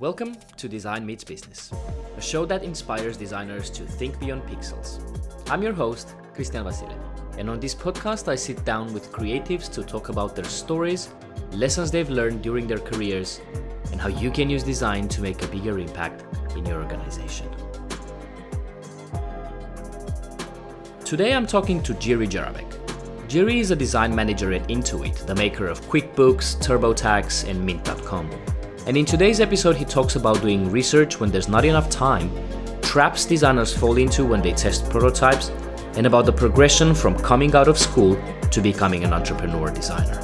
Welcome to Design Meets Business, a show that inspires designers to think beyond pixels. I'm your host, Christian Vasile, and on this podcast, I sit down with creatives to talk about their stories, lessons they've learned during their careers, and how you can use design to make a bigger impact in your organization. Today, I'm talking to Jiri Jarabek. Jiri is a design manager at Intuit, the maker of QuickBooks, TurboTax, and Mint.com. And in today's episode, he talks about doing research when there's not enough time, traps designers fall into when they test prototypes, and about the progression from coming out of school to becoming an entrepreneur designer.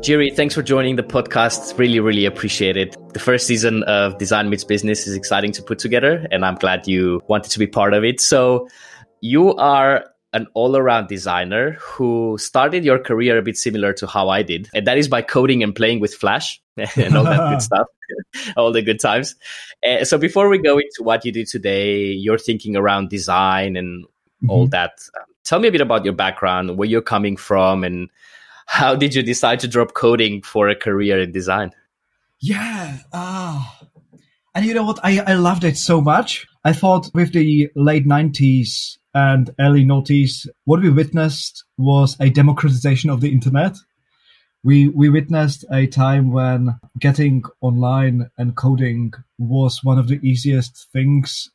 Jiri, thanks for joining the podcast. Really, really appreciate it. The first season of Design Meets Business is exciting to put together, and I'm glad you wanted to be part of it. So, you are an all around designer who started your career a bit similar to how I did. And that is by coding and playing with Flash and all that good stuff, all the good times. Uh, so before we go into what you do today, your thinking around design and mm-hmm. all that, um, tell me a bit about your background, where you're coming from, and how did you decide to drop coding for a career in design? Yeah. Uh, and you know what? I, I loved it so much. I thought with the late 90s and early noughties, what we witnessed was a democratization of the internet. We, we witnessed a time when getting online and coding was one of the easiest things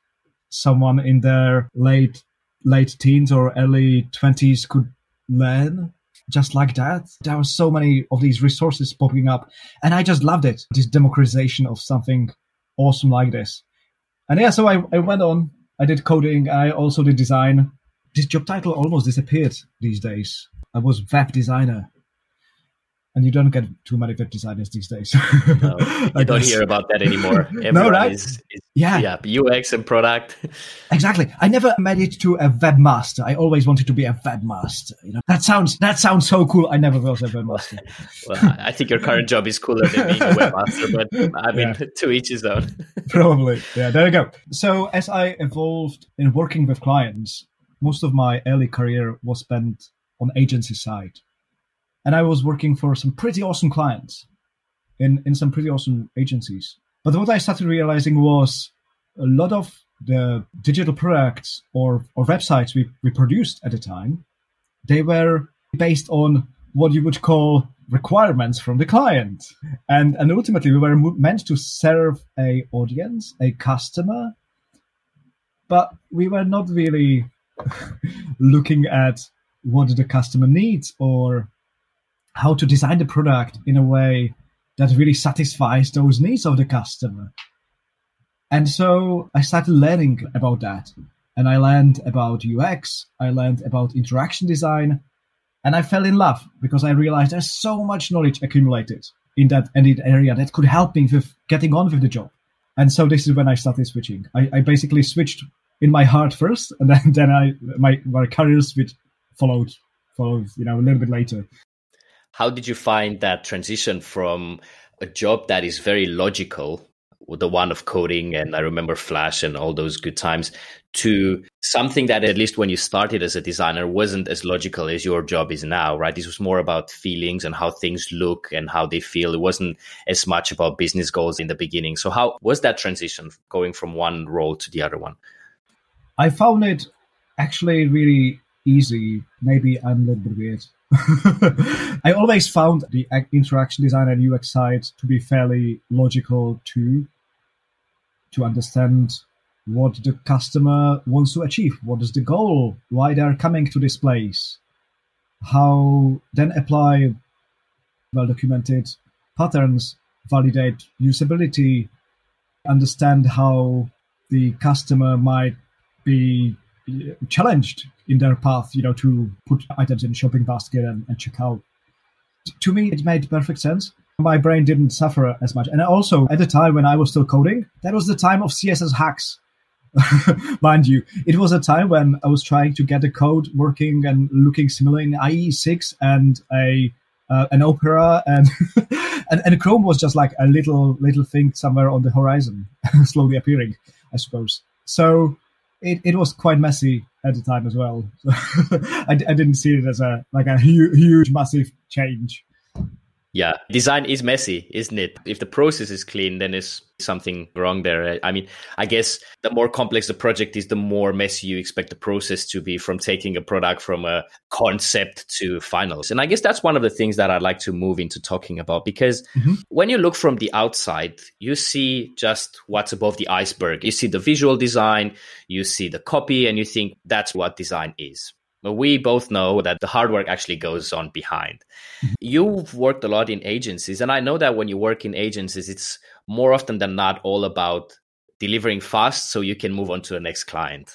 someone in their late late teens or early 20s could learn just like that. There were so many of these resources popping up, and I just loved it. This democratization of something awesome like this. And yeah, so I, I went on I did coding. I also did design. This job title almost disappeared these days. I was web designer. And you don't get too many web designers these days. no, you don't hear about that anymore. Everyone no, right? Is, is, yeah. yeah, UX and product. exactly. I never made it to a webmaster. I always wanted to be a webmaster. You know, that sounds that sounds so cool. I never was a webmaster. well, I think your current job is cooler than being a webmaster, but I mean, yeah. to each his own. Probably. Yeah. There you go. So as I evolved in working with clients, most of my early career was spent on agency side and I was working for some pretty awesome clients in in some pretty awesome agencies. But what I started realizing was a lot of the digital products or, or websites we, we produced at the time, they were based on what you would call requirements from the client. And, and ultimately, we were meant to serve a audience, a customer, but we were not really looking at what the customer needs or how to design the product in a way that really satisfies those needs of the customer. And so I started learning about that. And I learned about UX, I learned about interaction design, and I fell in love because I realized there's so much knowledge accumulated in that area that could help me with getting on with the job. And so this is when I started switching. I, I basically switched in my heart first, and then, then I my my career switch followed followed you know a little bit later. How did you find that transition from a job that is very logical, the one of coding, and I remember Flash and all those good times, to something that, at least when you started as a designer, wasn't as logical as your job is now, right? This was more about feelings and how things look and how they feel. It wasn't as much about business goals in the beginning. So, how was that transition going from one role to the other one? I found it actually really easy. Maybe I'm a little bit weird. I always found the interaction design and UX side to be fairly logical too, to understand what the customer wants to achieve, what is the goal, why they're coming to this place, how then apply well documented patterns, validate usability, understand how the customer might be challenged in their path, you know, to put items in shopping basket and, and check out. To me, it made perfect sense. My brain didn't suffer as much. And also, at the time when I was still coding, that was the time of CSS hacks. Mind you, it was a time when I was trying to get the code working and looking similar in IE6 and a uh, an Opera, and, and and Chrome was just like a little little thing somewhere on the horizon, slowly appearing, I suppose. So it, it was quite messy at the time as well. So I, I didn't see it as a like a huge, huge massive change. Yeah, design is messy, isn't it? If the process is clean, then there's something wrong there. I mean, I guess the more complex the project is, the more messy you expect the process to be from taking a product from a concept to finals. And I guess that's one of the things that I'd like to move into talking about because mm-hmm. when you look from the outside, you see just what's above the iceberg. You see the visual design, you see the copy, and you think that's what design is. But we both know that the hard work actually goes on behind. Mm-hmm. You've worked a lot in agencies, and I know that when you work in agencies, it's more often than not all about delivering fast so you can move on to the next client.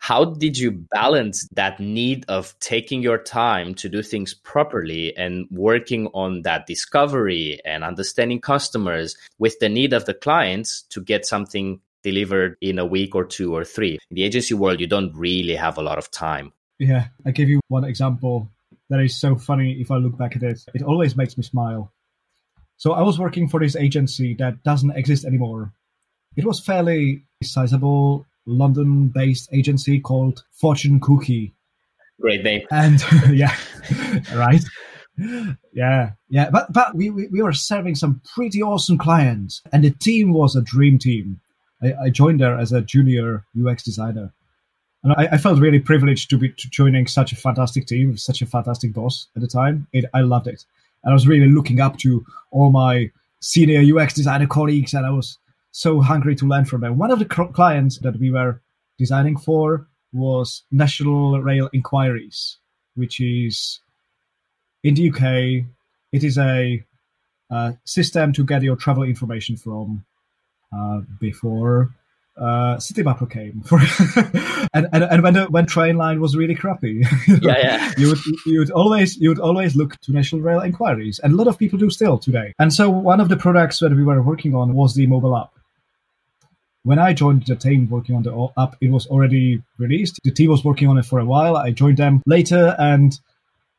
How did you balance that need of taking your time to do things properly and working on that discovery and understanding customers with the need of the clients to get something delivered in a week or two or three? In the agency world, you don't really have a lot of time. Yeah, I give you one example that is so funny if I look back at it. It always makes me smile. So I was working for this agency that doesn't exist anymore. It was fairly sizable London-based agency called Fortune Cookie. Great name. And yeah, right. Yeah, yeah, but but we, we, we were serving some pretty awesome clients, and the team was a dream team. I, I joined there as a junior UX designer, and I, I, felt really privileged to be to joining such a fantastic team, such a fantastic boss at the time. It, I loved it, and I was really looking up to all my senior UX designer colleagues, and I was so hungry to learn from them. One of the clients that we were designing for was National Rail Enquiries, which is in the UK. It is a, a system to get your travel information from uh, before uh, Citymapper came for, and, and and when the when Trainline was really crappy, yeah, yeah, you would you would always you would always look to National Rail Enquiries, and a lot of people do still today. And so one of the products that we were working on was the mobile app. When I joined the team working on the app, it was already released. The team was working on it for a while. I joined them later, and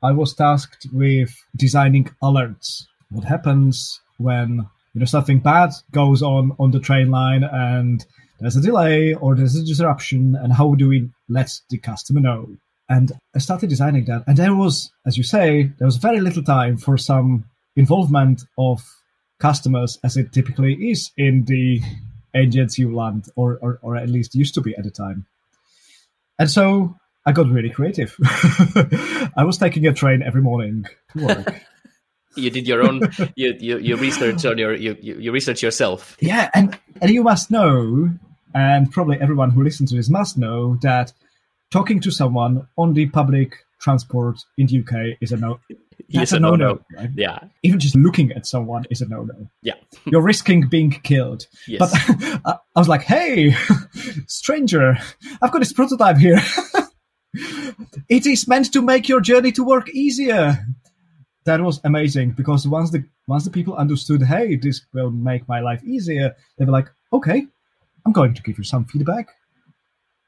I was tasked with designing alerts. What happens when you know something bad goes on on the train line and there's a delay or there's a disruption and how do we let the customer know? And i started designing that and there was as you say there was very little time for some involvement of customers as it typically is in the agency land or, or, or at least used to be at the time. And so i got really creative. I was taking a train every morning to work. You did your own you, you, you research on your you, you research yourself. Yeah and and you must know and probably everyone who listens to this must know that talking to someone on the public transport in the uk is a no that's a, a no no right? yeah. Even just looking at someone is a no no yeah. You're risking being killed. Yes. but I was like hey stranger i've got this prototype here. It is meant to make your journey to work easier. That was amazing because once the once the people understood, hey, this will make my life easier, they were like, okay, I'm going to give you some feedback.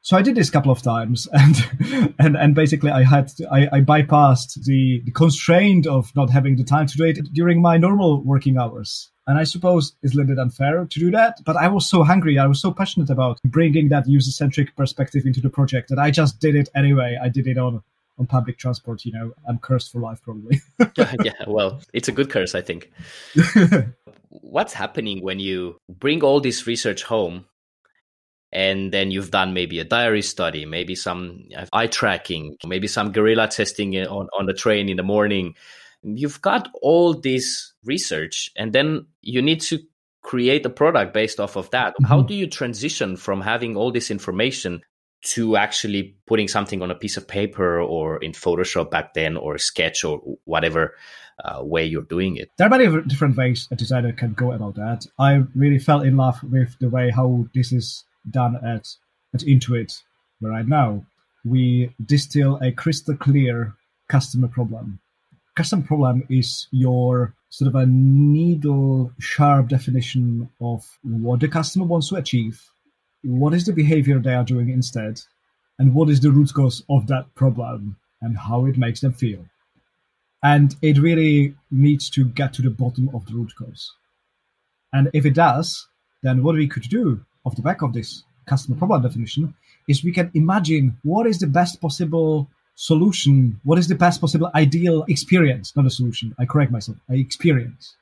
So I did this a couple of times, and and and basically I had to, I, I bypassed the, the constraint of not having the time to do it during my normal working hours. And I suppose it's a little bit unfair to do that, but I was so hungry, I was so passionate about bringing that user centric perspective into the project that I just did it anyway. I did it on on public transport, you know, I'm cursed for life probably. yeah, well, it's a good curse, I think. What's happening when you bring all this research home and then you've done maybe a diary study, maybe some eye tracking, maybe some guerrilla testing on, on the train in the morning. You've got all this research and then you need to create a product based off of that. Mm-hmm. How do you transition from having all this information to actually putting something on a piece of paper or in Photoshop back then or Sketch or whatever uh, way you're doing it. There are many different ways a designer can go about that. I really fell in love with the way how this is done at at Intuit, where right now we distill a crystal clear customer problem. Customer problem is your sort of a needle sharp definition of what the customer wants to achieve what is the behavior they are doing instead, and what is the root cause of that problem and how it makes them feel. And it really needs to get to the bottom of the root cause. And if it does, then what we could do off the back of this customer problem definition is we can imagine what is the best possible solution, what is the best possible ideal experience, not a solution. I correct myself, a experience.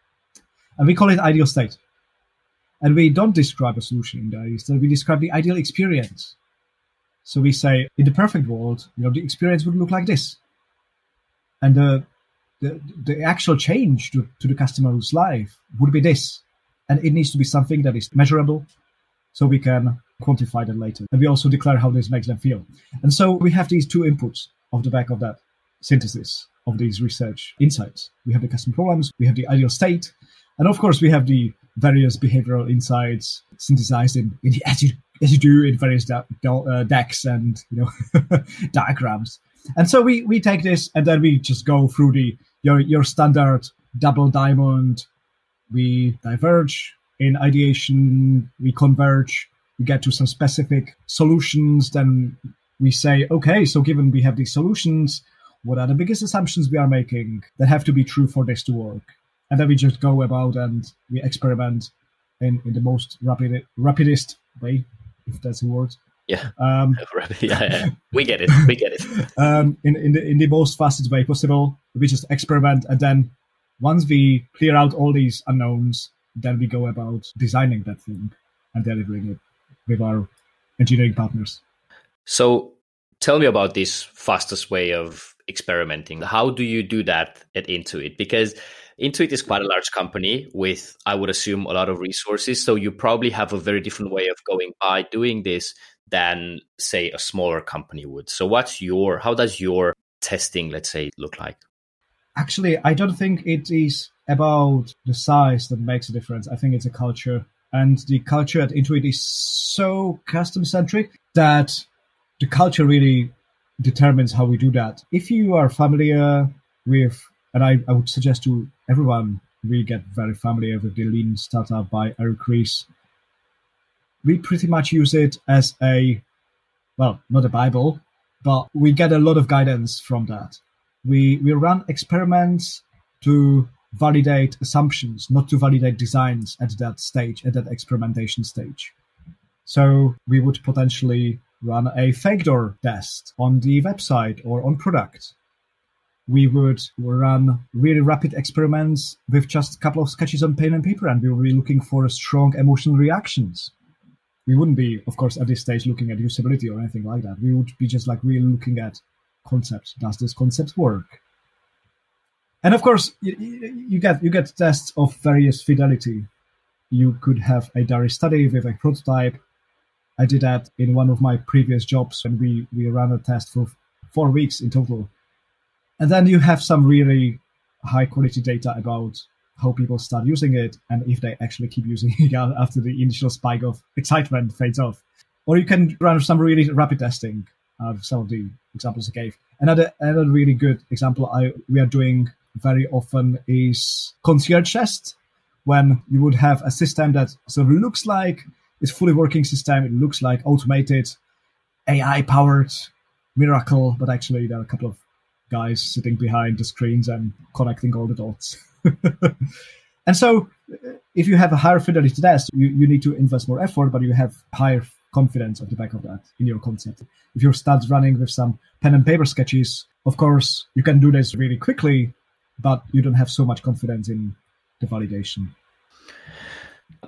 And we call it ideal state. And we don't describe a solution in the ideal state, we describe the ideal experience. So we say, in the perfect world, you know, the experience would look like this. And the the, the actual change to, to the customer's life would be this. And it needs to be something that is measurable so we can quantify that later. And we also declare how this makes them feel. And so we have these two inputs off the back of that synthesis of these research insights. We have the custom problems, we have the ideal state, and of course we have the various behavioral insights synthesized in, in the, as you as you do in various da- da- uh, decks and you know diagrams. And so we we take this and then we just go through the your your standard double diamond. We diverge in ideation, we converge, we get to some specific solutions, then we say, okay, so given we have these solutions, what are the biggest assumptions we are making that have to be true for this to work? And then we just go about and we experiment in, in the most rapid rapidest way, if that's a word. Yeah. Um, yeah, yeah, we get it. We get it. um, in in the in the most fastest way possible, we just experiment, and then once we clear out all these unknowns, then we go about designing that thing and delivering it with our engineering partners. So, tell me about this fastest way of experimenting. How do you do that at Intuit? Because Intuit is quite a large company with, I would assume, a lot of resources. So you probably have a very different way of going by doing this than say a smaller company would. So what's your how does your testing let's say look like? Actually, I don't think it is about the size that makes a difference. I think it's a culture and the culture at Intuit is so custom centric that the culture really determines how we do that. If you are familiar with, and I, I would suggest to everyone, we get very familiar with the Lean Startup by Eric Ries we pretty much use it as a, well, not a Bible, but we get a lot of guidance from that. We, we run experiments to validate assumptions, not to validate designs at that stage, at that experimentation stage. So we would potentially run a fake door test on the website or on product. We would run really rapid experiments with just a couple of sketches on pen and paper, and we will be looking for strong emotional reactions we wouldn't be, of course, at this stage looking at usability or anything like that. We would be just like really looking at concepts. Does this concept work? And of course, you, you get you get tests of various fidelity. You could have a diary study with a prototype. I did that in one of my previous jobs and we we ran a test for four weeks in total. And then you have some really high quality data about how people start using it and if they actually keep using it after the initial spike of excitement fades off. Or you can run some really rapid testing of some of the examples I gave. Another another really good example I we are doing very often is concierge test, when you would have a system that sort of looks like it's fully working system, it looks like automated, AI powered miracle, but actually there are a couple of guys sitting behind the screens and connecting all the dots. and so, uh, if you have a higher fidelity test, you, you need to invest more effort, but you have higher confidence at the back of that in your concept. If you start running with some pen and paper sketches, of course, you can do this really quickly, but you don't have so much confidence in the validation.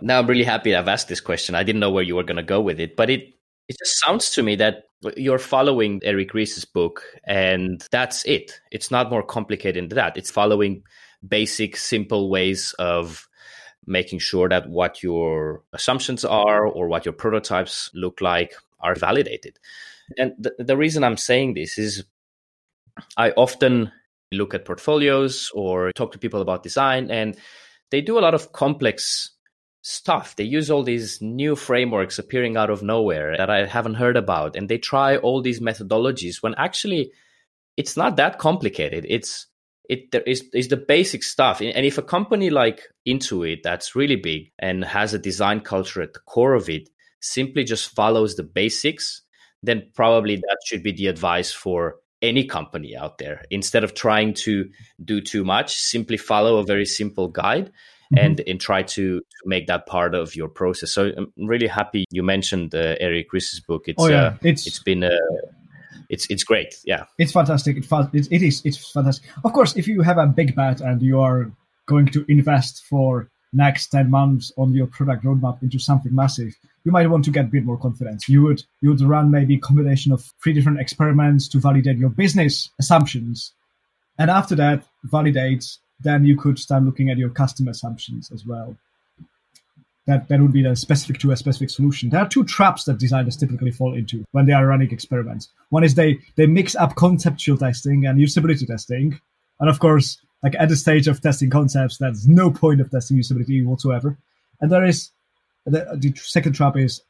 Now I'm really happy I've asked this question. I didn't know where you were going to go with it, but it it just sounds to me that you're following Eric Ries's book, and that's it. It's not more complicated than that. It's following basic, simple ways of making sure that what your assumptions are or what your prototypes look like are validated. And the, the reason I'm saying this is I often look at portfolios or talk to people about design, and they do a lot of complex stuff. They use all these new frameworks appearing out of nowhere that I haven't heard about, and they try all these methodologies when actually it's not that complicated. It's it there is is the basic stuff and if a company like intuit that's really big and has a design culture at the core of it simply just follows the basics then probably that should be the advice for any company out there instead of trying to do too much simply follow a very simple guide mm-hmm. and and try to, make that part of your process so i'm really happy you mentioned uh, eric ries's book it's oh, yeah. uh, it's it's been a it's it's great. Yeah, it's fantastic. It, it, it is it's fantastic. Of course, if you have a big bet and you are going to invest for next 10 months on your product roadmap into something massive you might want to get a bit more confidence. You would you would run maybe a combination of three different experiments to validate your business assumptions. And after that validates then you could start looking at your customer assumptions as well. That that would be the specific to a specific solution. There are two traps that designers typically fall into when they are running experiments. One is they they mix up conceptual testing and usability testing. And of course like at the stage of testing concepts, there's no point of testing usability whatsoever. And there is the, the second trap is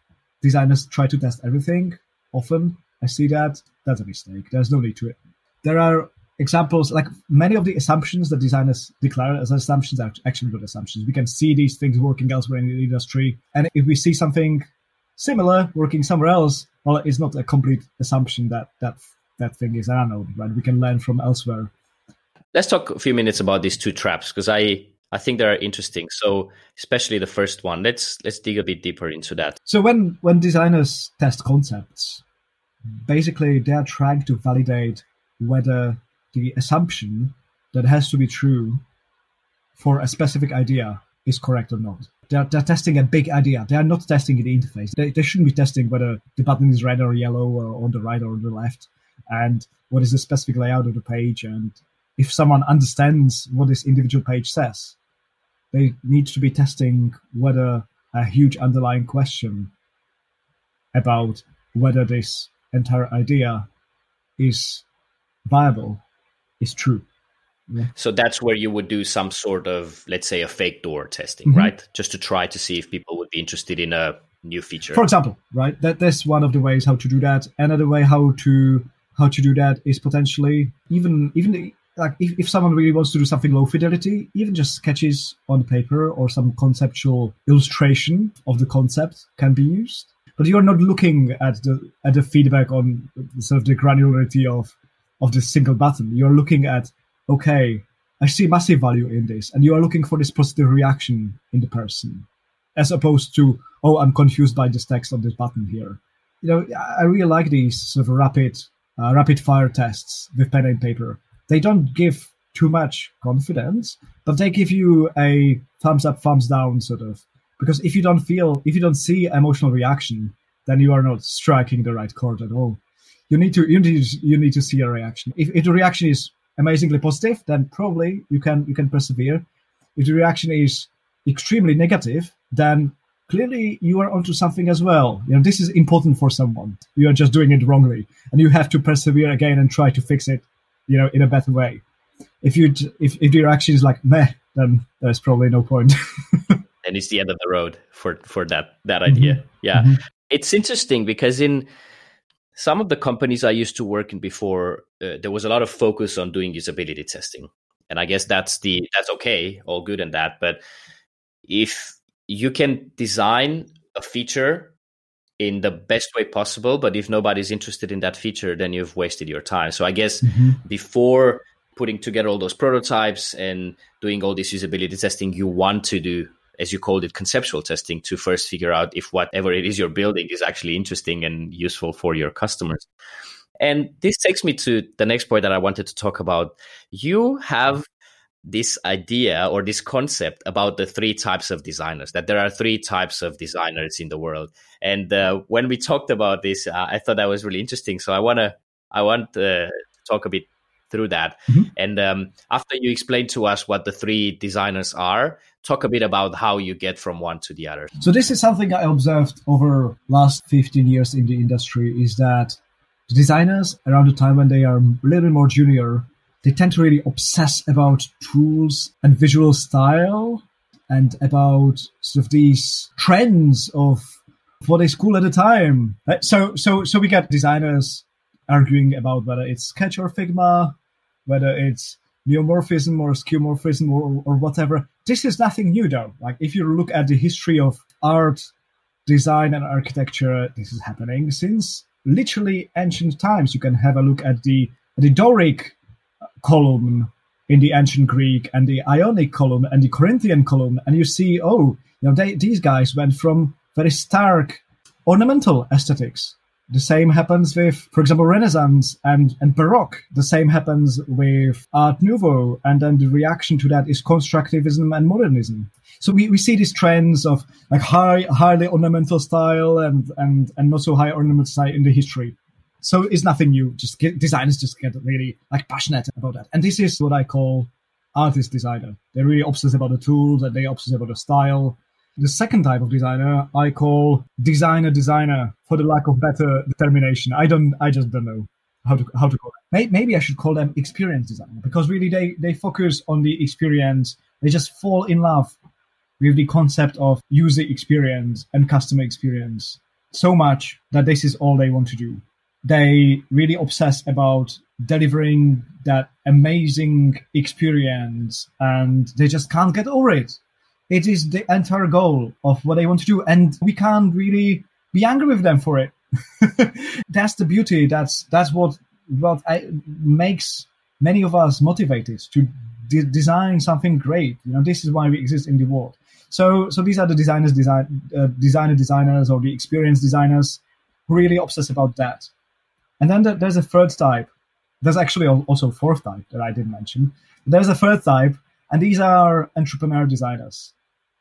designers try to test everything often. I see that. That's a mistake. There's no need to it. There are examples like many of the assumptions that designers declare as assumptions are actually good assumptions. We can see these things working elsewhere in the industry, and if we see something similar working somewhere else, well, it's not a complete assumption that that that thing is unknown, right? We can learn from elsewhere let's talk a few minutes about these two traps because I I think they're interesting. So especially the first one, let's let's dig a bit deeper into that. So when when designers test concepts, basically they are trying to validate whether the assumption that has to be true for a specific idea is correct or not. They're, they're testing a big idea. They are not testing the interface. They, they shouldn't be testing whether the button is red or yellow or on the right or on the left and what is the specific layout of the page and if someone understands what this individual page says. They need to be testing whether a huge underlying question about whether this entire idea is viable is true. Yeah. So that's where you would do some sort of, let's say, a fake door testing, mm-hmm. right? Just to try to see if people would be interested in a new feature. For example, right? That that's one of the ways how to do that. Another way how to how to do that is potentially even even like if, if someone really wants to do something low fidelity, even just sketches on paper or some conceptual illustration of the concept can be used. But you're not looking at the at the feedback on sort of the granularity of of this single button. You're looking at okay, I see massive value in this, and you are looking for this positive reaction in the person, as opposed to oh, I'm confused by this text on this button here. You know, I really like these sort of rapid uh, rapid fire tests with pen and paper they don't give too much confidence, but they give you a thumbs up, thumbs down sort of. Because if you don't feel, if you don't see emotional reaction, then you are not striking the right chord at all. You need to, you need, you need to see a reaction. If, if the reaction is amazingly positive, then probably you can, you can persevere. If the reaction is extremely negative, then clearly you are onto something as well. You know, this is important for someone. You are just doing it wrongly, and you have to persevere again and try to fix it you know, in a better way. If you if if your action is like meh, then there's probably no point. and it's the end of the road for for that that idea. Mm-hmm. Yeah, mm-hmm. it's interesting because in some of the companies I used to work in before, uh, there was a lot of focus on doing usability testing, and I guess that's the that's okay, all good and that. But if you can design a feature in the best way possible. But if nobody's interested in that feature, then you've wasted your time. So I guess mm-hmm. before putting together all those prototypes and doing all this usability testing, you want to do, as you called it, conceptual testing to first figure out if whatever it is you're building is actually interesting and useful for your customers. And this takes me to the next point that I wanted to talk about. You have this idea or this concept about the three types of designers that there are three types of designers in the world. And uh, when we talked about this uh, i thought that was really interesting. So i want to i want to talk a bit through that. Mm-hmm. and um, after you explain to us what the three designers are talk a bit about how you get from one to the other. So this is something i observed over last 15 years in the industry is that designers around the time when they are a little more junior they tend to really obsess about tools and visual style and about sort of these trends of what is cool at the time. Uh, so, so, so we get designers arguing about whether it's Sketch or Figma, whether it's neumorphism or skeuomorphism or, or whatever. This is nothing new, though. Like if you look at the history of art, design, and architecture, this is happening since literally ancient times. You can have a look at the the Doric column in the ancient Greek and the Ionic column and the Corinthian column, and you see, oh, you know, they, these guys went from very stark ornamental aesthetics The same happens with, for example, Renaissance and, and Baroque. The same happens with Art Nouveau. And then the reaction to that is constructivism and modernism. So we, we see these trends of like high, highly ornamental style and, and, and not so high ornamental style in the history. So it's nothing new. Just get, designers just get really like passionate about that. And this is what I call artist designer. They're really obsessed about the tools and they're obsessed about the style. The second type of designer I call designer designer for the lack of better determination. I don't, I just don't know how to how to call. Maybe I should call them experience designer because really they they focus on the experience. They just fall in love with the concept of user experience and customer experience so much that this is all they want to do. They really obsess about delivering that amazing experience and they just can't get over it. It is the entire goal of what they want to do, and we can't really be angry with them for it. that's the beauty. That's that's what what I, makes many of us motivated to de- design something great. You know, this is why we exist in the world. So so these are the designers, design uh, designer designers or the experienced designers who really obsess about that. And then there's a third type. There's actually also a fourth type that I didn't mention. There's a third type, and these are entrepreneur designers.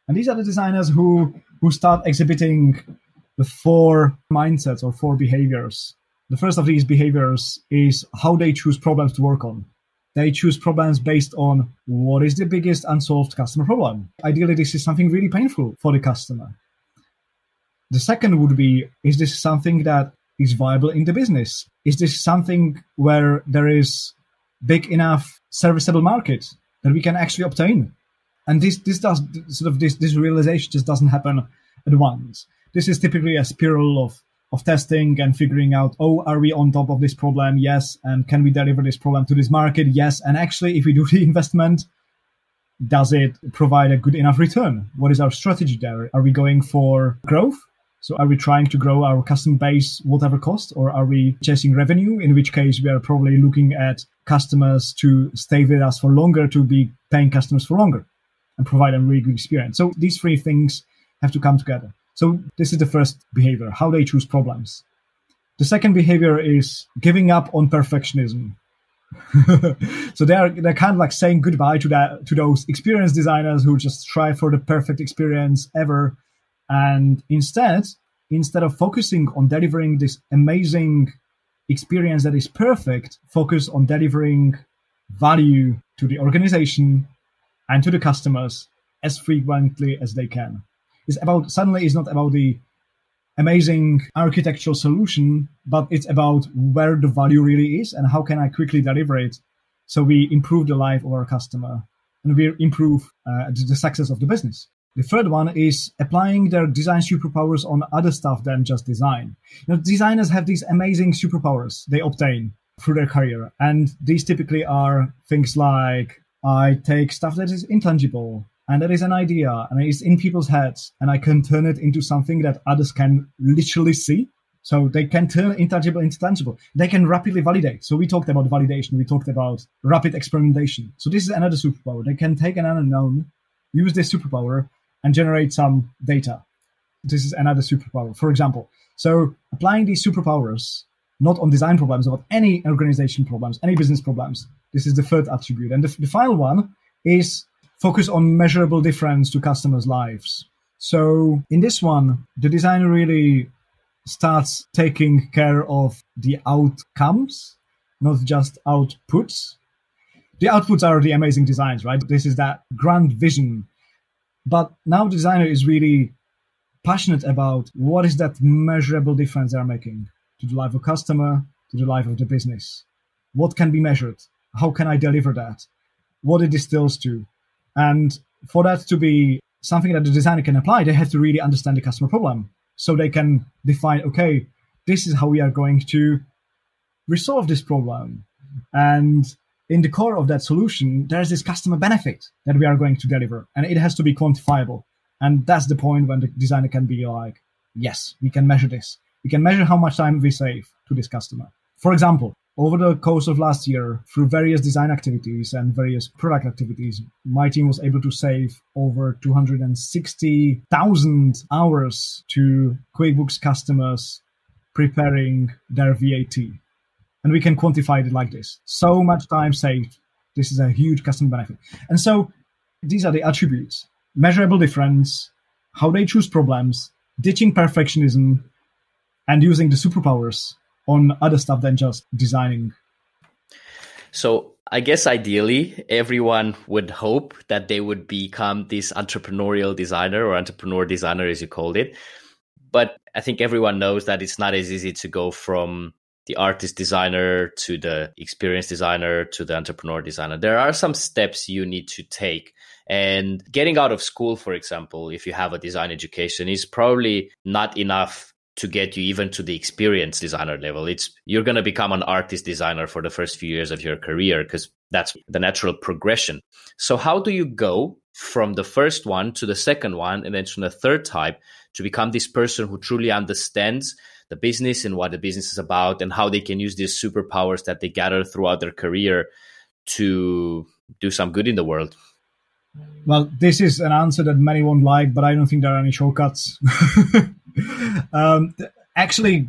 And these are the designers who who start exhibiting the four mindsets or four behaviors. The first of these behaviors is how they choose problems to work on. They choose problems based on what is the biggest unsolved customer problem. Ideally, this is something really painful for the customer. The second would be is this something that is viable in the business? Is this something where there is big enough serviceable market that we can actually obtain? And this this does sort of this this realization just doesn't happen at once. This is typically a spiral of of testing and figuring out, oh, are we on top of this problem? Yes. And can we deliver this problem to this market? Yes. And actually, if we do the investment, does it provide a good enough return? What is our strategy there? Are we going for growth? So are we trying to grow our customer base whatever cost, or are we chasing revenue? In which case we are probably looking at customers to stay with us for longer, to be paying customers for longer and provide a really good experience. So these three things have to come together. So this is the first behavior, how they choose problems. The second behavior is giving up on perfectionism. so they're they're kind of like saying goodbye to that to those experienced designers who just strive for the perfect experience ever and instead, instead of focusing on delivering this amazing experience that is perfect, focus on delivering value to the organization and to the customers as frequently as they can. It's about suddenly it's not about the amazing architectural solution, but it's about where the value really is and how can I quickly deliver it so we improve the life of our customer and we improve uh, the success of the business. The third one is applying their design superpowers on other stuff than just design. You know, designers have these amazing superpowers they obtain through their career. And these typically are things like I take stuff that is intangible and that is an idea and it's in people's heads and I can turn it into something that others can literally see. So they can turn intangible into tangible. They can rapidly validate. So we talked about validation. We talked about rapid experimentation. So this is another superpower. They can take an unknown, use this superpower and generate some data. This is another superpower, for example. So applying these superpowers not on design problems, but any organization problems, any business problems. This is the third attribute. And the, the final one is focus on measurable difference to customers' lives. So in this one, the designer really starts taking care of the outcomes, not just outputs. The outputs are the amazing designs, right? This is that grand vision but now designer is really passionate about what is that measurable difference they're making to the life of customer, to the life of the business. What can be measured? How can I deliver that? What it distills to? And for that to be something that the designer can apply, they have to really understand the customer problem. So they can define, okay, this is how we are going to resolve this problem. And in the core of that solution, there's this customer benefit that we are going to deliver, and it has to be quantifiable. And that's the point when the designer can be like, yes, we can measure this. We can measure how much time we save to this customer. For example, over the course of last year, through various design activities and various product activities, my team was able to save over 260,000 hours to QuickBooks customers preparing their VAT. And we can quantify it like this so much time saved. This is a huge customer benefit. And so these are the attributes measurable difference, how they choose problems, ditching perfectionism, and using the superpowers on other stuff than just designing. So I guess ideally, everyone would hope that they would become this entrepreneurial designer or entrepreneur designer, as you called it. But I think everyone knows that it's not as easy to go from the artist designer to the experienced designer to the entrepreneur designer. There are some steps you need to take. And getting out of school, for example, if you have a design education, is probably not enough to get you even to the experienced designer level. It's you're going to become an artist designer for the first few years of your career because that's the natural progression. So how do you go from the first one to the second one and then to the third type to become this person who truly understands the business and what the business is about and how they can use these superpowers that they gather throughout their career to do some good in the world? Well, this is an answer that many won't like, but I don't think there are any shortcuts. um, actually,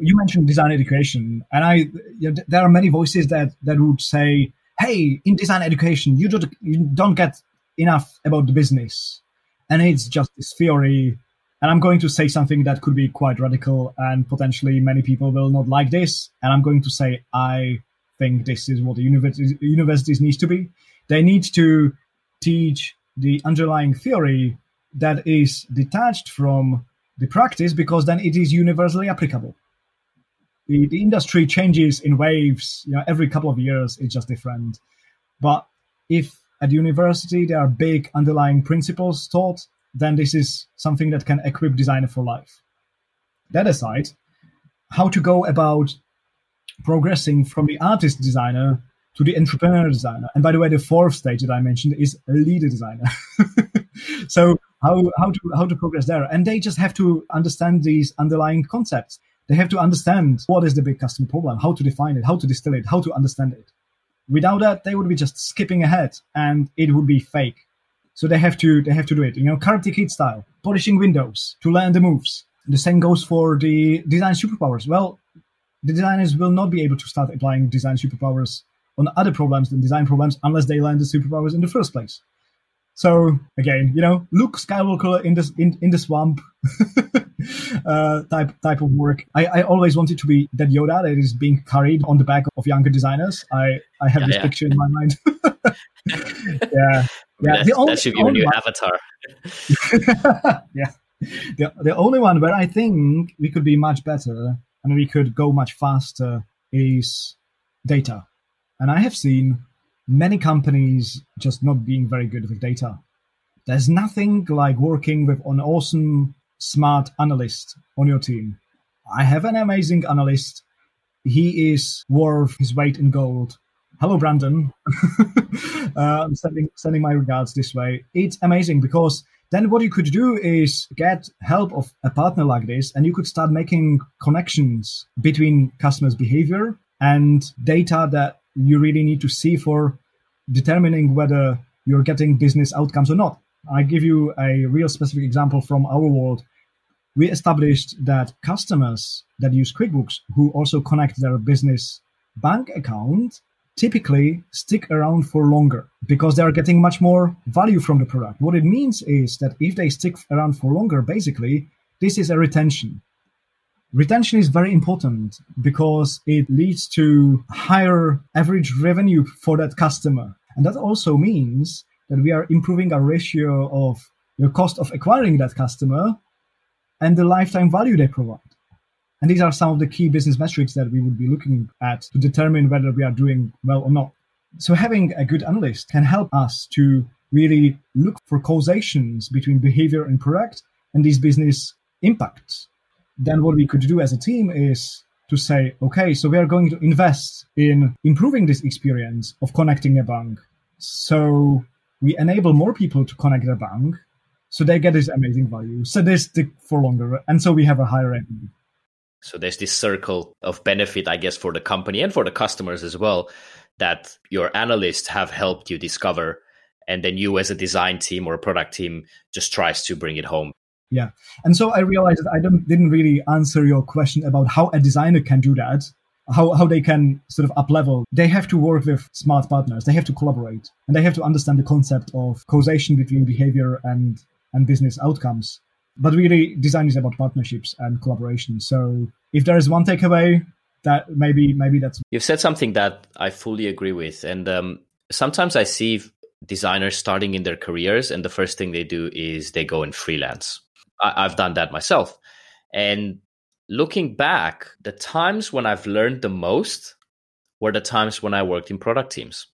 you mentioned design education, and I you know, there are many voices that that would say, "Hey, in design education, you don't you don't get enough about the business, and it's just this theory." And I'm going to say something that could be quite radical, and potentially many people will not like this. And I'm going to say, I think this is what the universities, universities need to be. They need to teach the underlying theory that is detached from the practice because then it is universally applicable. The, the industry changes in waves, you know, every couple of years it's just different. But if at university there are big underlying principles taught, then this is something that can equip designer for life. That aside, how to go about progressing from the artist designer to the entrepreneur designer. And by the way, the fourth stage that I mentioned is a leader designer. so how how to how to progress there? And they just have to understand these underlying concepts. They have to understand what is the big customer problem, how to define it, how to distill it, how to understand it. Without that, they would be just skipping ahead, and it would be fake. So they have to they have to do it. You know, Karate Kid style, polishing windows to learn the moves. The same goes for the design superpowers. Well, the designers will not be able to start applying design superpowers on other problems than design problems unless they learn the superpowers in the first place. So again, you know, Luke Skywalker in this in, in the swamp uh, type type of work. I, I always wanted to be that Yoda that is being carried on the back of younger designers. I, I have yeah, this yeah. picture in my mind. yeah, yeah. the only, that should be your new one, avatar. yeah, the the only one where I think we could be much better and we could go much faster is data. And I have seen many companies just not being very good with data. There's nothing like working with an awesome, smart analyst on your team. I have an amazing analyst. He is worth his weight in gold. Hello, Brandon. uh, I'm sending, sending my regards this way. It's amazing because then what you could do is get help of a partner like this and you could start making connections between customers behavior and data that you really need to see for determining whether you're getting business outcomes or not. I give you a real specific example from our world. We established that customers that use QuickBooks who also connect their business bank account typically stick around for longer because they are getting much more value from the product. What it means is that if they stick around for longer, basically, this is a retention. Retention is very important because it leads to higher average revenue for that customer. And that also means that we are improving our ratio of the cost of acquiring that customer and the lifetime value they provide. And these are some of the key business metrics that we would be looking at to determine whether we are doing well or not. So having a good analyst can help us to really look for causations between behavior and product and these business impacts then what we could do as a team is to say, okay, so we are going to invest in improving this experience of connecting a bank. So we enable more people to connect a bank so they get this amazing value. So they stick for longer. And so we have a higher revenue. So there's this circle of benefit, I guess, for the company and for the customers as well, that your analysts have helped you discover. And then you as a design team or a product team just tries to bring it home Yeah. And so I realized that I didn't really answer your question about how a designer can do that, how, how they can sort of up level. They have to work with smart partners. They have to collaborate and they have to understand the concept of causation between behavior and, and business outcomes. But really, design is about partnerships and collaboration. So if there is one takeaway, that maybe maybe that's you've said something that I fully agree with, and um, sometimes I see designers starting in their careers, and the first thing they do is they go and freelance. I- I've done that myself, and looking back, the times when I've learned the most were the times when I worked in product teams.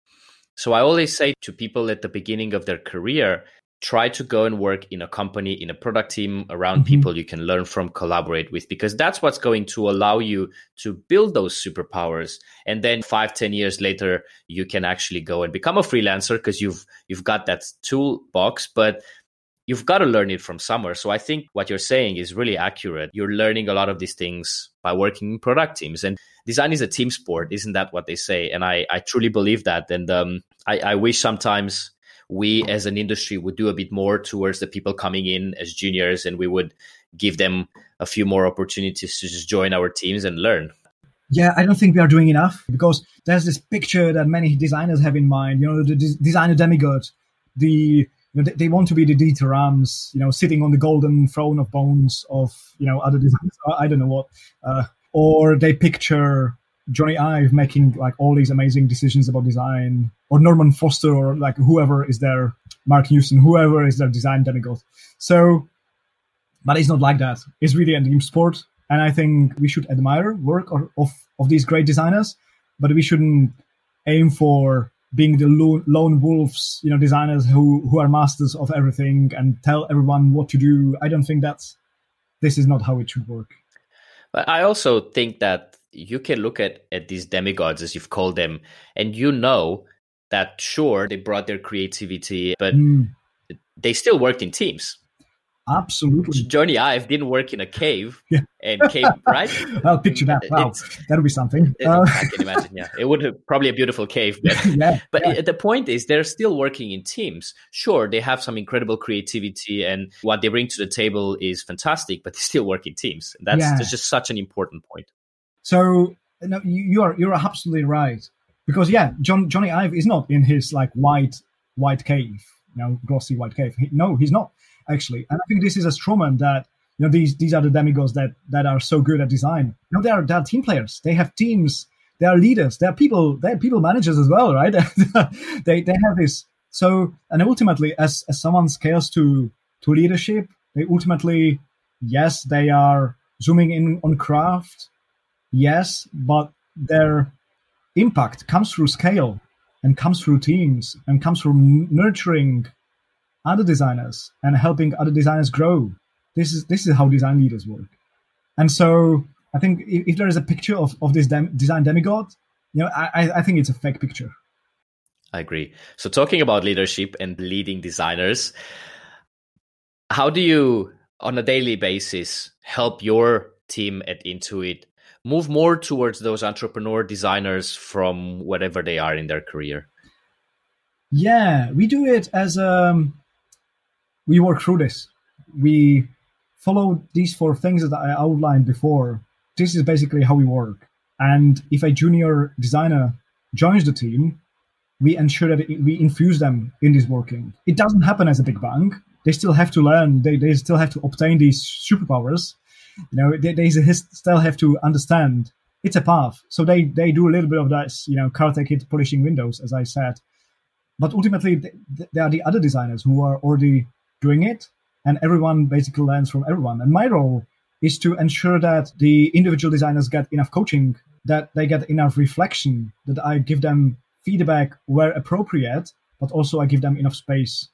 So I always say to people at the beginning of their career, try to go and work in a company in a product team around mm-hmm. people you can learn from collaborate with because that's what's going to allow you to build those superpowers. And then five ten years later you can actually go and become a freelancer because you've you've got that toolbox but you've got to learn it from somewhere. So i think what you're saying is really accurate. You're learning a lot of these things by working in product teams and design is a team sport isn't that what they say? And i i truly believe that and um, I, I wish sometimes we as an industry would do a bit more towards the people coming in as juniors and we would give them a few more opportunities to just join our teams and learn yeah i don't think we are doing enough because there's this picture that many designers have in mind you know the designer demigod the you know, they, want to be the Dieter Rams, you know, sitting on the golden throne of bones of, you know, other designers. I don't know what. Uh, or they picture Jony Ive making like all these amazing decisions about design, or Norman Foster, or like whoever is there, Marc Newson, whoever is their design demigod. So, but it's not like that. It's really a team sport, and I think we should admire work of of, of these great designers, but we shouldn't aim for being the lone, lone wolves, you know, designers who who are masters of everything and tell everyone what to do. I don't think that's this is not how it should work. But I also think that you can look at, at these demigods, as you've called them, and you know that sure, they brought their creativity, but mm. they still worked in teams. Absolutely. Jony Ive didn't work in a cave yeah. and cave, right? I'll picture that. Wow, that'll be something. It, uh, I can imagine, yeah. It would have probably a beautiful cave. But, yeah, but yeah. the point is, they're still working in teams. Sure, they have some incredible creativity and what they bring to the table is fantastic, but they still work in teams. That's, that's just such an important point. So no, you are you're absolutely right because yeah, John Jony Ive is not in his like white white cave, you know, glossy white cave. He, no, he's not actually, and I think this is a strawman that you know these these are the demigods that that are so good at design. You know, they are they are team players. They have teams. They are leaders. They are people. They are people managers as well, right? they they have this. So and ultimately, as as someone scales to to leadership, they ultimately yes they are zooming in on craft yes, but their impact comes through scale and comes through teams and comes from nurturing other designers and helping other designers grow. This is this is how design leaders work. And so I think if, if there is a picture of, of this dem- design demigod, you know, I, I think it's a fake picture. I agree. So talking about leadership and leading designers, how do you on a daily basis help your team at Intuit move more towards those entrepreneur designers from whatever they are in their career? Yeah, we do it as um, we work through this. We follow these four things that I outlined before. This is basically how we work. And if a junior designer joins the team, we ensure that we infuse them in this working. It doesn't happen as a big bang. They still have to learn. They, they still have to obtain these superpowers you know, they, they still have to understand it's a path. So they they do a little bit of that, you know, Karate Kid polishing windows, as I said. But ultimately, there are the other designers who are already doing it, and everyone basically learns from everyone. And my role is to ensure that the individual designers get enough coaching, that they get enough reflection, that I give them feedback where appropriate, but also I give them enough space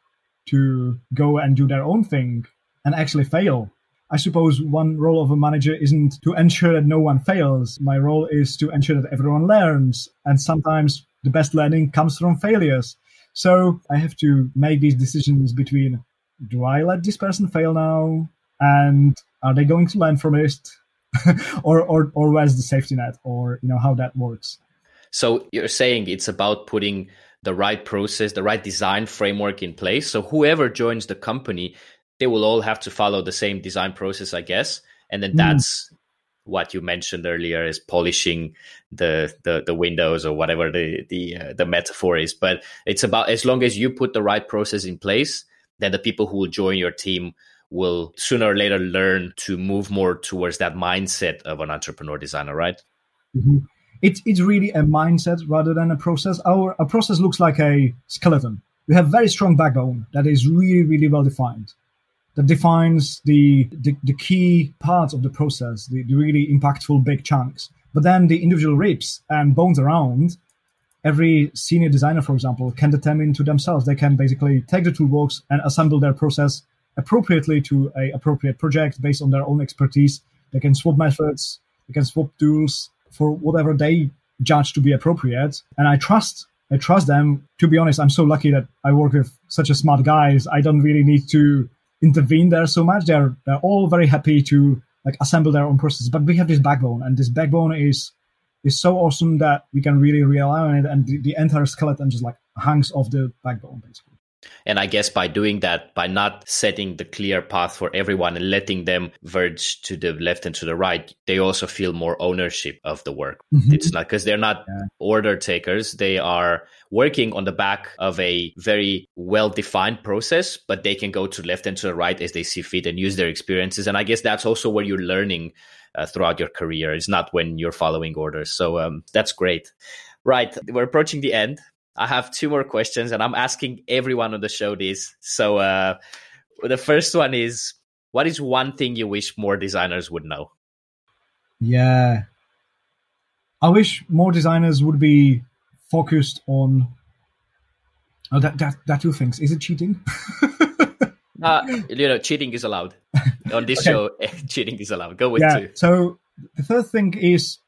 to go and do their own thing and actually fail I suppose one role of a manager isn't to ensure that no one fails. My role is to ensure that everyone learns. And sometimes the best learning comes from failures. So I have to make these decisions between do I let this person fail now? And are they going to learn from it? or, or, or where's the safety net? Or, you know, how that works. So you're saying it's about putting the right process, the right design framework in place. So whoever joins the company they will all have to follow the same design process, I guess. And then Mm. that's what you mentioned earlier is polishing the the, the windows or whatever the the uh, the metaphor is. But it's about as long as you put the right process in place, then the people who will join your team will sooner or later learn to move more towards that mindset of an entrepreneur designer, right? Mhm. It's it's really a mindset rather than a process. Our a process looks like a skeleton. We have very strong backbone that is really really well defined, that defines the the, the key parts of the process, the, the really impactful big chunks. But then the individual ribs and bones around, every senior designer, for example, can determine to themselves. They can basically take the toolbox and assemble their process appropriately to a appropriate project based on their own expertise. They can swap methods, they can swap tools for whatever they judge to be appropriate. And I trust I trust them. To be honest, I'm so lucky that I work with such a smart guys. I don't really need to intervene there so much. They're they're all very happy to like assemble their own process. But we have this backbone, and this backbone is is so awesome that we can really rely on it, and the, the entire skeleton just like hangs off the backbone basically. And I guess by doing that, by not setting the clear path for everyone and letting them verge to the left and to the right, they also feel more ownership of the work. Mhm. It's not because they're not Yeah. order takers. They are working on the back of a very well defined process, but they can go to left and to the right as they see fit and use their experiences. And I guess that's also where you're learning uh, throughout your career. It's not when you're following orders. So um, that's great. Right. We're approaching the end. I have two more questions, and I'm asking everyone on the show this. So uh, the first one is what is one thing you wish more designers would know? Yeah. I wish more designers would be focused on oh, that, that, that two things. Is it cheating? Uh, you know, cheating is allowed on this Okay. show. cheating is allowed. Go with yeah. two. So the third thing is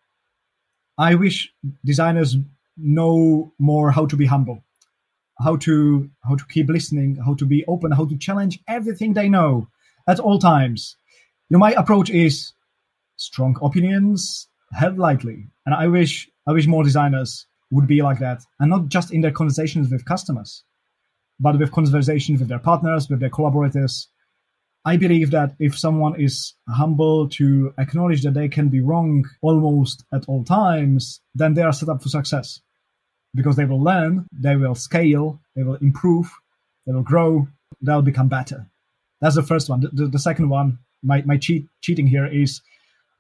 I wish designers know more how to be humble, how to how to keep listening, how to be open, how to challenge everything they know at all times. You know, my approach is strong opinions held lightly, and I wish I wish more designers would be like that, and not just in their conversations with customers, but with conversations with their partners, with their collaborators, I believe that if someone is humble to acknowledge that they can be wrong almost at all times, then they are set up for success because they will learn, they will scale, they will improve, they will grow, they'll become better. That's the first one. The, the, the second one, my, my cheat, cheating here is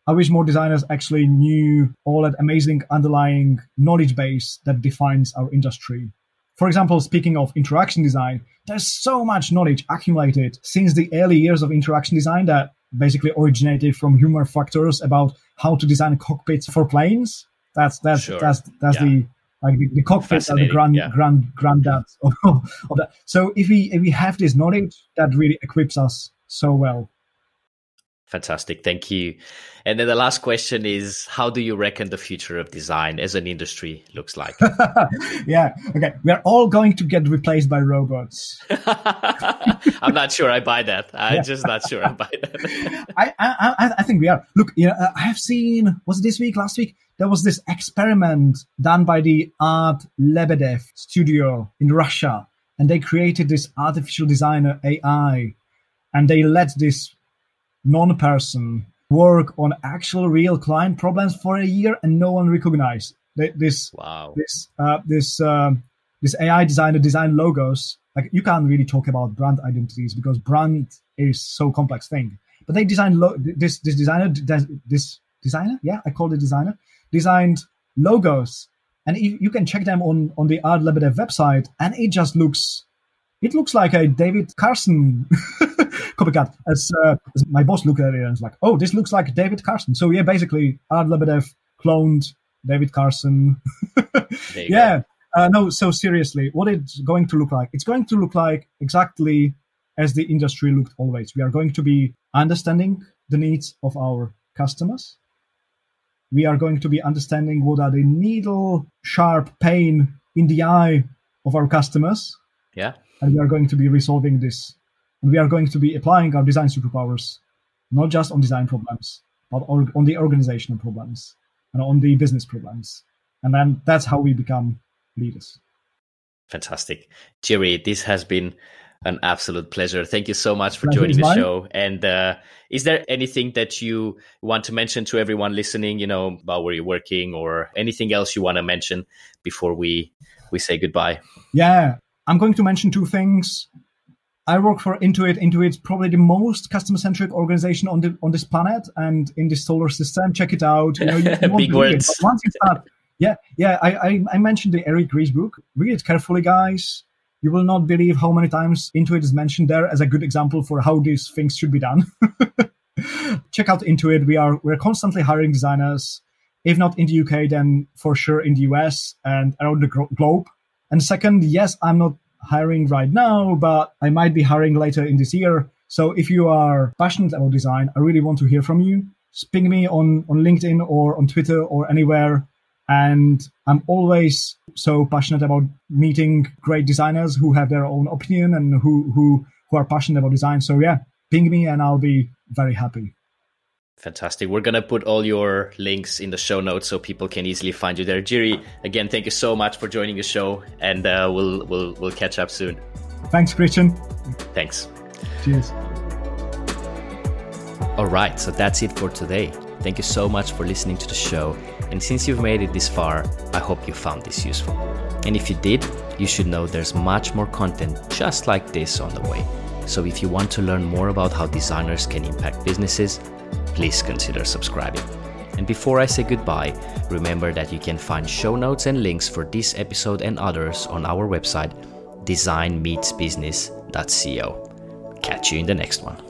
I wish more designers actually knew all that amazing underlying knowledge base that defines our industry. For example, speaking of interaction design, there's so much knowledge accumulated since the early years of interaction design that basically originated from human factors about how to design cockpits for planes. That's that's Sure. that's that's Yeah. the like the, the cockpits are the grand yeah. grand granddads of, of that. So if we if we have this knowledge, that really equips us so well. Fantastic. Thank you. And then the last question is how do you reckon the future of design as an industry looks like? yeah. Okay. We are all going to get replaced by robots. I'm not sure I buy that. I'm Yeah. just not sure I buy that. I, I, I- think we are. Look, you know, uh, I have seen, was it this week, last week? There was this experiment done by the Art Lebedev studio in Russia, and they created this artificial designer AI, and they let this non-person work on actual real client problems for a year, and no one recognized this wow. this uh, this um, this AI designer design logos. Like you can't really talk about brand identities because brand is so complex thing. But they designed lo- this this designer des- this designer yeah I call it designer designed logos and you you can check them on on the Art Lebedev website and it just looks it looks like a David Carson copycat. As, uh, as my boss looked at it and was like, "Oh, this looks like David Carson." So yeah, basically Art Lebedev cloned David Carson. Yeah. Uh, no, so seriously, what it's going to look like? It's going to look like exactly as the industry looked always. We are going to be understanding the needs of our customers. We are going to be understanding what are the needle sharp pain in the eye of our customers Yeah. and we are going to be resolving this. And we are going to be applying our design superpowers, not just on design problems, but on the organizational problems and on the business problems. And then that's how we become leaders. Fantastic. Jerry, this has been An absolute pleasure. Thank you so much for pleasure joining the mine. show. And uh, is there anything that you want to mention to everyone listening, you know, about where you're working or anything else you want to mention before we, we say goodbye? Yeah, I'm going to mention two things. I work for Intuit. Intuit's probably the most customer-centric organization on the on this planet and in this solar system. Check it out. You know, you, you Big words. It, once you start, yeah, yeah. I, I, I mentioned the Eric Ries book. Read it carefully, guys. You will not believe how many times Intuit is mentioned there as a good example for how these things should be done. Check out Intuit. We are we're constantly hiring designers. If not in the UK, then for sure in the US and around the globe. And second, yes, I'm not hiring right now, but I might be hiring later in this year. So if you are passionate about design, I really want to hear from you. Ping me on, on LinkedIn or on Twitter or anywhere. And I'm always so passionate about meeting great designers who have their own opinion and who, who, who are passionate about design. So yeah, ping me and I'll be very happy. Fantastic. We're going to put all your links in the show notes so people can easily find you there. Jiri, again, thank you so much for joining the show and uh, we'll, we'll, we'll catch up soon. Thanks, Christian. Thanks. Cheers. All right. So that's it for today. Thank you so much for listening to the show. And since you've made it this far, I hope you found this useful. And if you did, you should know there's much more content just like this on the way. So if you want to learn more about how designers can impact businesses, please consider subscribing. And before I say goodbye, remember that you can find show notes and links for this episode and others on our website, designmeetsbusiness.co. Catch you in the next one.